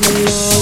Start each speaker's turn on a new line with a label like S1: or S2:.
S1: bites the.